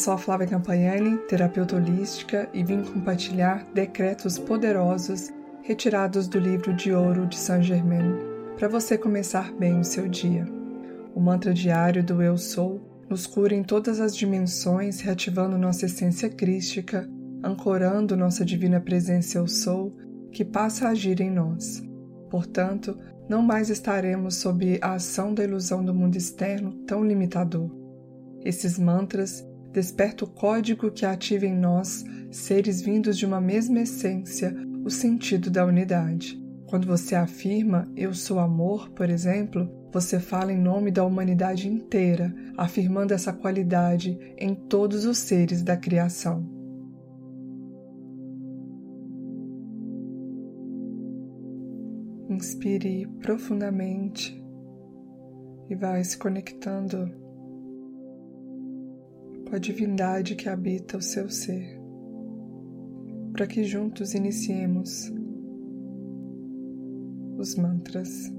sou a Flávia Campagnani, terapeuta holística, e vim compartilhar decretos poderosos retirados do livro de ouro de Saint Germain para você começar bem o seu dia. O mantra diário do Eu Sou nos cura em todas as dimensões, reativando nossa essência crística, ancorando nossa divina presença Eu Sou, que passa a agir em nós. Portanto, não mais estaremos sob a ação da ilusão do mundo externo tão limitador. Esses mantras despertam o código que ativa em nós, seres vindos de uma mesma essência, o sentido da unidade. Quando você afirma eu sou amor, por exemplo, você fala em nome da humanidade inteira, afirmando essa qualidade em todos os seres da criação. Inspire profundamente e vai se conectando com a divindade que habita o seu ser, para que juntos iniciemos os mantras.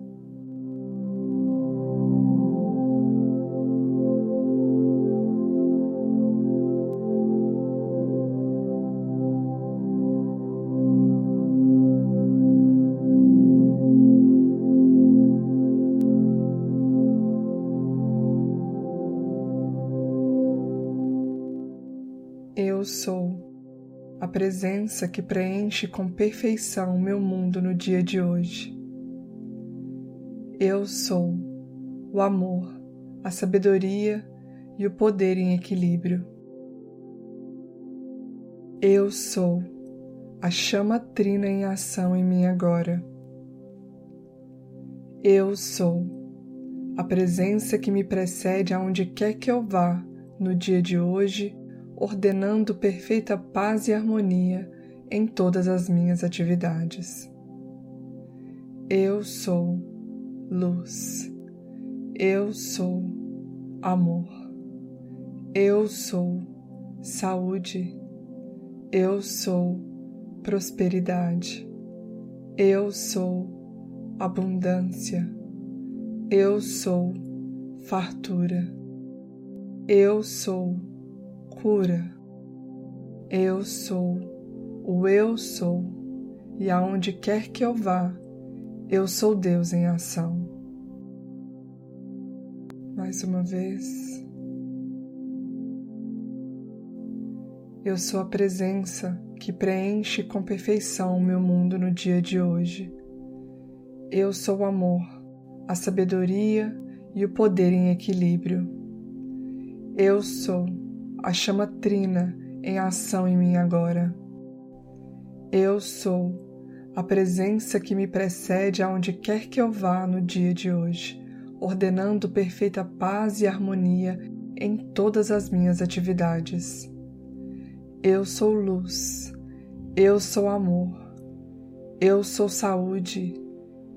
Eu sou a presença que preenche com perfeição meu mundo no dia de hoje. Eu sou o amor, a sabedoria e o poder em equilíbrio. Eu sou a chama trina em ação em mim agora. Eu sou a presença que me precede aonde quer que eu vá no dia de hoje ordenando perfeita paz e harmonia em todas as minhas atividades. Eu sou luz. Eu sou amor. Eu sou saúde. Eu sou prosperidade. Eu sou abundância. Eu sou fartura. Eu sou cura. Eu sou o Eu sou, e aonde quer que eu vá, eu sou Deus em ação. Mais uma vez. Eu sou a presença que preenche com perfeição o meu mundo no dia de hoje. Eu sou o amor, a sabedoria e o poder em equilíbrio. Eu sou a chama trina em ação em mim agora. Eu sou a presença que me precede aonde quer que eu vá no dia de hoje, ordenando perfeita paz e harmonia em todas as minhas atividades. Eu sou luz, eu sou amor, eu sou saúde,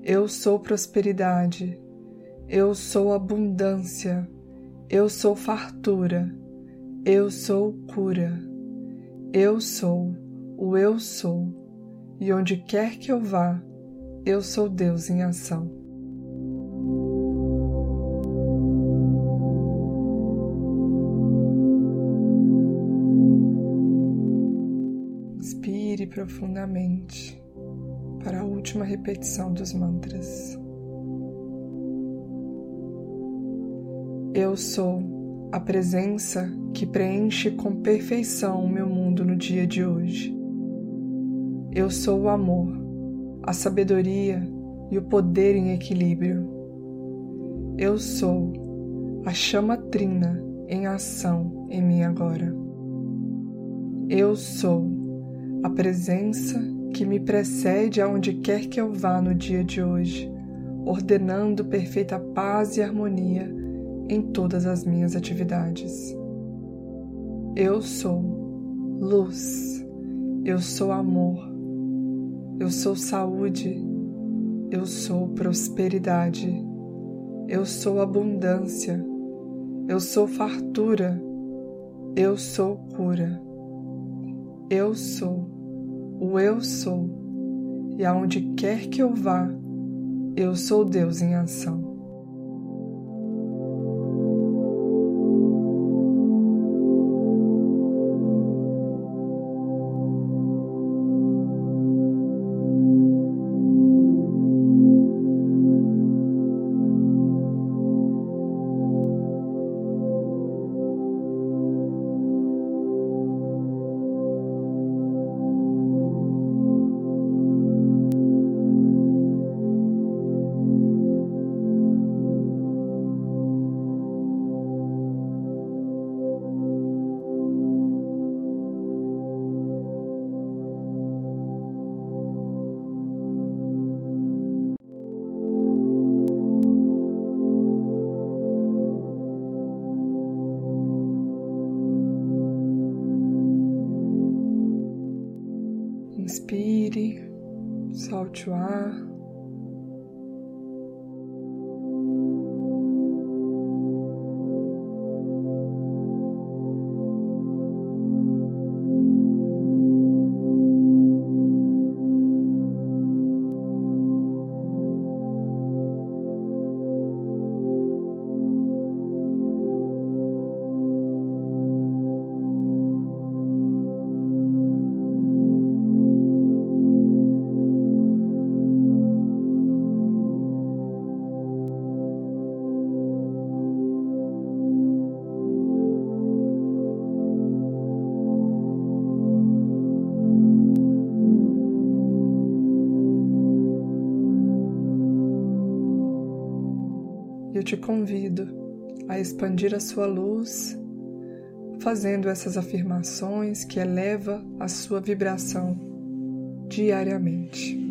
eu sou prosperidade, eu sou abundância, eu sou fartura eu sou cura. Eu sou o eu sou. E onde quer que eu vá, eu sou Deus em ação. Inspire profundamente para a última repetição dos mantras. Eu sou a presença que preenche com perfeição o meu mundo no dia de hoje. Eu sou o amor, a sabedoria e o poder em equilíbrio. Eu sou a chama trina em ação em mim agora. Eu sou a presença que me precede aonde quer que eu vá no dia de hoje, ordenando perfeita paz e harmonia em todas as minhas atividades. Eu sou luz, eu sou amor, eu sou saúde, eu sou prosperidade, eu sou abundância, eu sou fartura, eu sou cura, eu sou o eu sou, e aonde quer que eu vá, eu sou Deus em ação. Inspire, solte o ar. Te convido a expandir a sua luz, fazendo essas afirmações que eleva a sua vibração diariamente.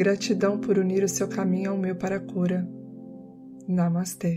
Gratidão por unir o seu caminho ao meu para a cura. Namastê.